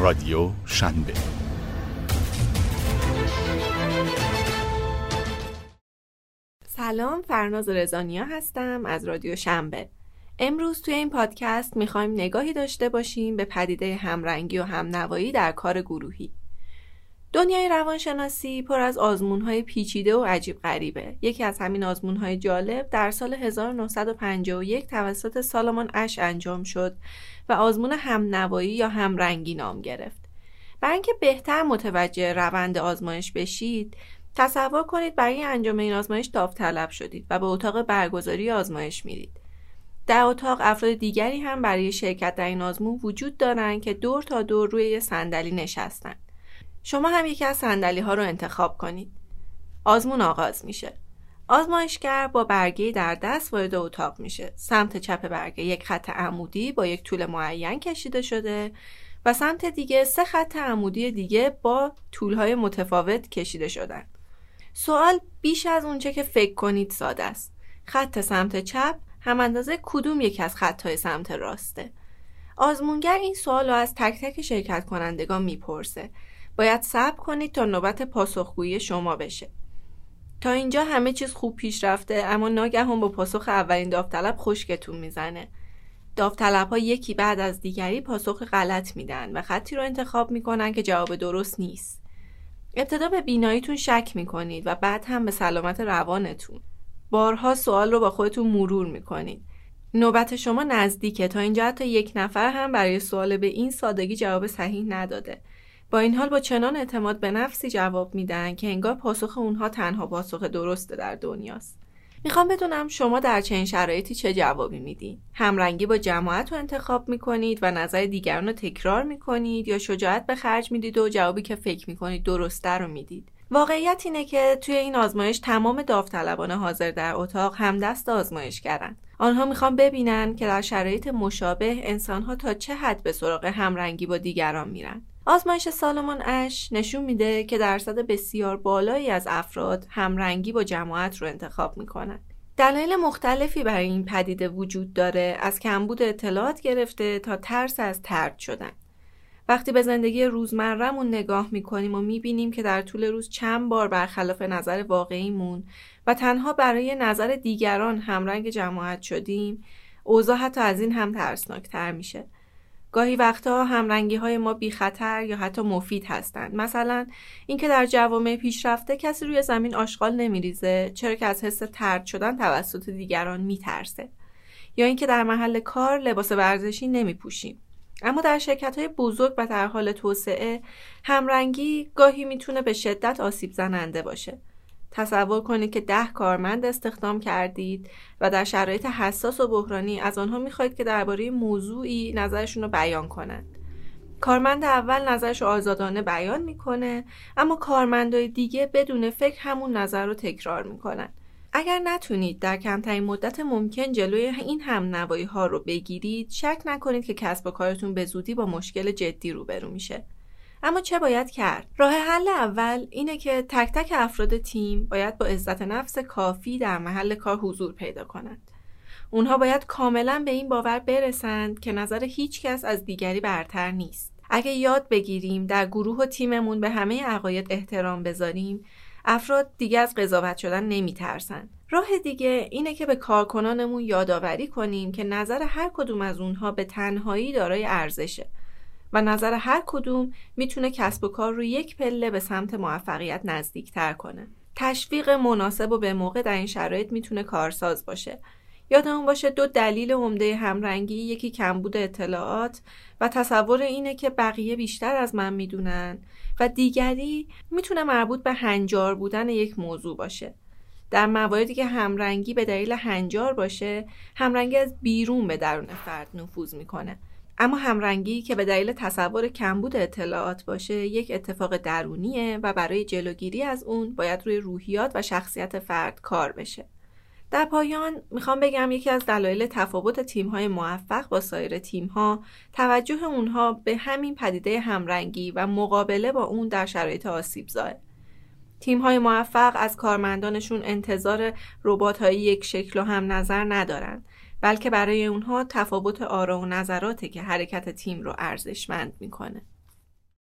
رادیو شنبه. سلام فرناز رزانیا هستم از رادیو شنبه. امروز توی این پادکست می‌خوایم نگاهی داشته باشیم به پدیده همرنگی و همنوایی در کار گروهی. دنیای روانشناسی پر از آزمونهای پیچیده و عجیب غریبه. یکی از همین آزمونهای جالب در سال 1951 توسط سالمان اش انجام شد و آزمون همنوایی یا همرنگی نام گرفت. برای اینکه بهتر متوجه روند آزمایش بشید، تصور کنید برای انجام این آزمایش داوطلب شدید و به اتاق برگزاری آزمایش میرید. در اتاق افراد دیگری هم برای شرکت در این آزمون وجود دارند که دور تا دور روی صندلی نشستند. شما هم یکی از سندلی ها رو انتخاب کنید. آزمون آغاز میشه. آزمایشگر با برگه در دست وارد اتاق میشه. سمت چپ برگه یک خط عمودی با یک طول معین کشیده شده و سمت دیگه سه خط عمودی دیگه با طولهای متفاوت کشیده شدن. سوال بیش از اونچه که فکر کنید ساده است. خط سمت چپ هم اندازه کدوم یک از خطهای سمت راسته. آزمونگر این سوال رو از تک تک شرکت کنندگان می‌پرسه باید صبر کنید تا نوبت پاسخگویی شما بشه. تا اینجا همه چیز خوب پیش رفته اما ناگهان با پاسخ اولین داوطلب خشکتون می‌زنه. داوطلب ها یکی بعد از دیگری پاسخ غلط میدن و خطی رو انتخاب می‌کنن که جواب درست نیست. ابتدا به بیناییتون شک می‌کنید و بعد هم به سلامت روانتون. بارها سوال رو با خودتون مرور می‌کنید. نوبت شما نزدیکه تا اینجا حتی یک نفر هم برای سوال به این سادگی جواب صحیح نداده. با این حال با چنان اعتماد به نفسی جواب میدن که انگار پاسخ اونها تنها پاسخ درسته در دنیاست. می‌خوام بدونم شما در چنین شرایطی چه جوابی میدین؟ همرنگی با جماعت رو انتخاب می‌کنید و نظر دیگران رو تکرار می‌کنید یا شجاعت به خرج می‌دید و جوابی که فکر می‌کنید درسته رو می‌دید؟ واقعیت اینه که توی این آزمایش تمام داوطلبان حاضر در اتاق همدست آزمایشگرن. آنها می‌خوان ببینن که در شرایط مشابه انسانها تا چه حد به سراغ همرنگی با دیگران میرن. آزمایش سالمون اش نشون میده که درصد بسیار بالایی از افراد همرنگی با جماعت رو انتخاب می‌کنن. دلایل مختلفی برای این پدیده وجود داره از کمبود اطلاعات گرفته تا ترس از ترد شدن. وقتی به زندگی روزمرهمون نگاه می‌کنیم و می‌بینیم که در طول روز چند بار برخلاف نظر واقعیمون و تنها برای نظر دیگران همرنگ جماعت شدیم اوضاع حتی از این هم ترسناکتر میشه. گاهی وقتها همرنگی های ما بی خطر یا حتی مفید هستند. مثلا اینکه در جوامع پیشرفته کسی روی زمین آشغال نمیریزه چرا که از حس ترد شدن توسط دیگران میترسه. یا اینکه در محل کار لباس ورزشی نمیپوشیم. اما در شرکت های بزرگ و در حال توسعه همرنگی گاهی می‌تونه به شدت آسیب زننده باشه. تصور کنید که ده کارمند استخدام کردید و در شرایط حساس و بحرانی از آنها می‌خواهید که درباره موضوعی نظرشون رو بیان کنند. کارمند اول نظرش رو آزادانه بیان می‌کنه اما کارمندای دیگه بدون فکر همون نظر رو تکرار می‌کنن. اگر نتونید در کمترین مدت ممکن جلوی این هم نوایی ها رو بگیرید شک نکنید که کسب و کارتون به زودی با مشکل جدی روبرو میشه. اما چه باید کرد؟ راه حل اول اینه که تک تک افراد تیم باید با عزت نفس کافی در محل کار حضور پیدا کنند. اونها باید کاملا به این باور برسند که نظر هیچ کس از دیگری برتر نیست. اگه یاد بگیریم در گروه و تیممون به همه عقاید احترام بذاریم افراد دیگه از قضاوت شدن نمیترسن. راه دیگه اینه که به کارکنانمون یادآوری کنیم که نظر هر کدوم از اونها به تنهایی دارای ارزشه. و نظر هر کدوم می‌تونه کسب و کار رو یک پله به سمت موفقیت نزدیکتر کنه. تشویق مناسب و به موقع در این شرایط می‌تونه کارساز باشه. یادمون باشه دو دلیل عمده همرنگی یکی کمبود اطلاعات و تصور اینه که بقیه بیشتر از من می‌دونن و دیگری می‌تونه مربوط به هنجار بودن یک موضوع باشه. در مواردی که همرنگی به دلیل هنجار باشه همرنگی از بیرون به درون فرد نفوذ می‌کنه اما همرنگی که به دلیل تصور کمبود اطلاعات باشه یک اتفاق درونیه و برای جلوگیری از اون باید روی روحیات و شخصیت فرد کار بشه. در پایان می‌خوام بگم یکی از دلایل تفاوت تیم‌های موفق با سایر تیم‌ها توجه اونها به همین پدیده همرنگی و مقابله با اون در شرایط آسیبزا. تیم‌های موفق از کارمندانشون انتظار ربات‌های یک شکل و هم نظر ندارن بلکه برای اونها تفاوت آرا و نظراته که حرکت تیم رو ارزشمند می‌کنه.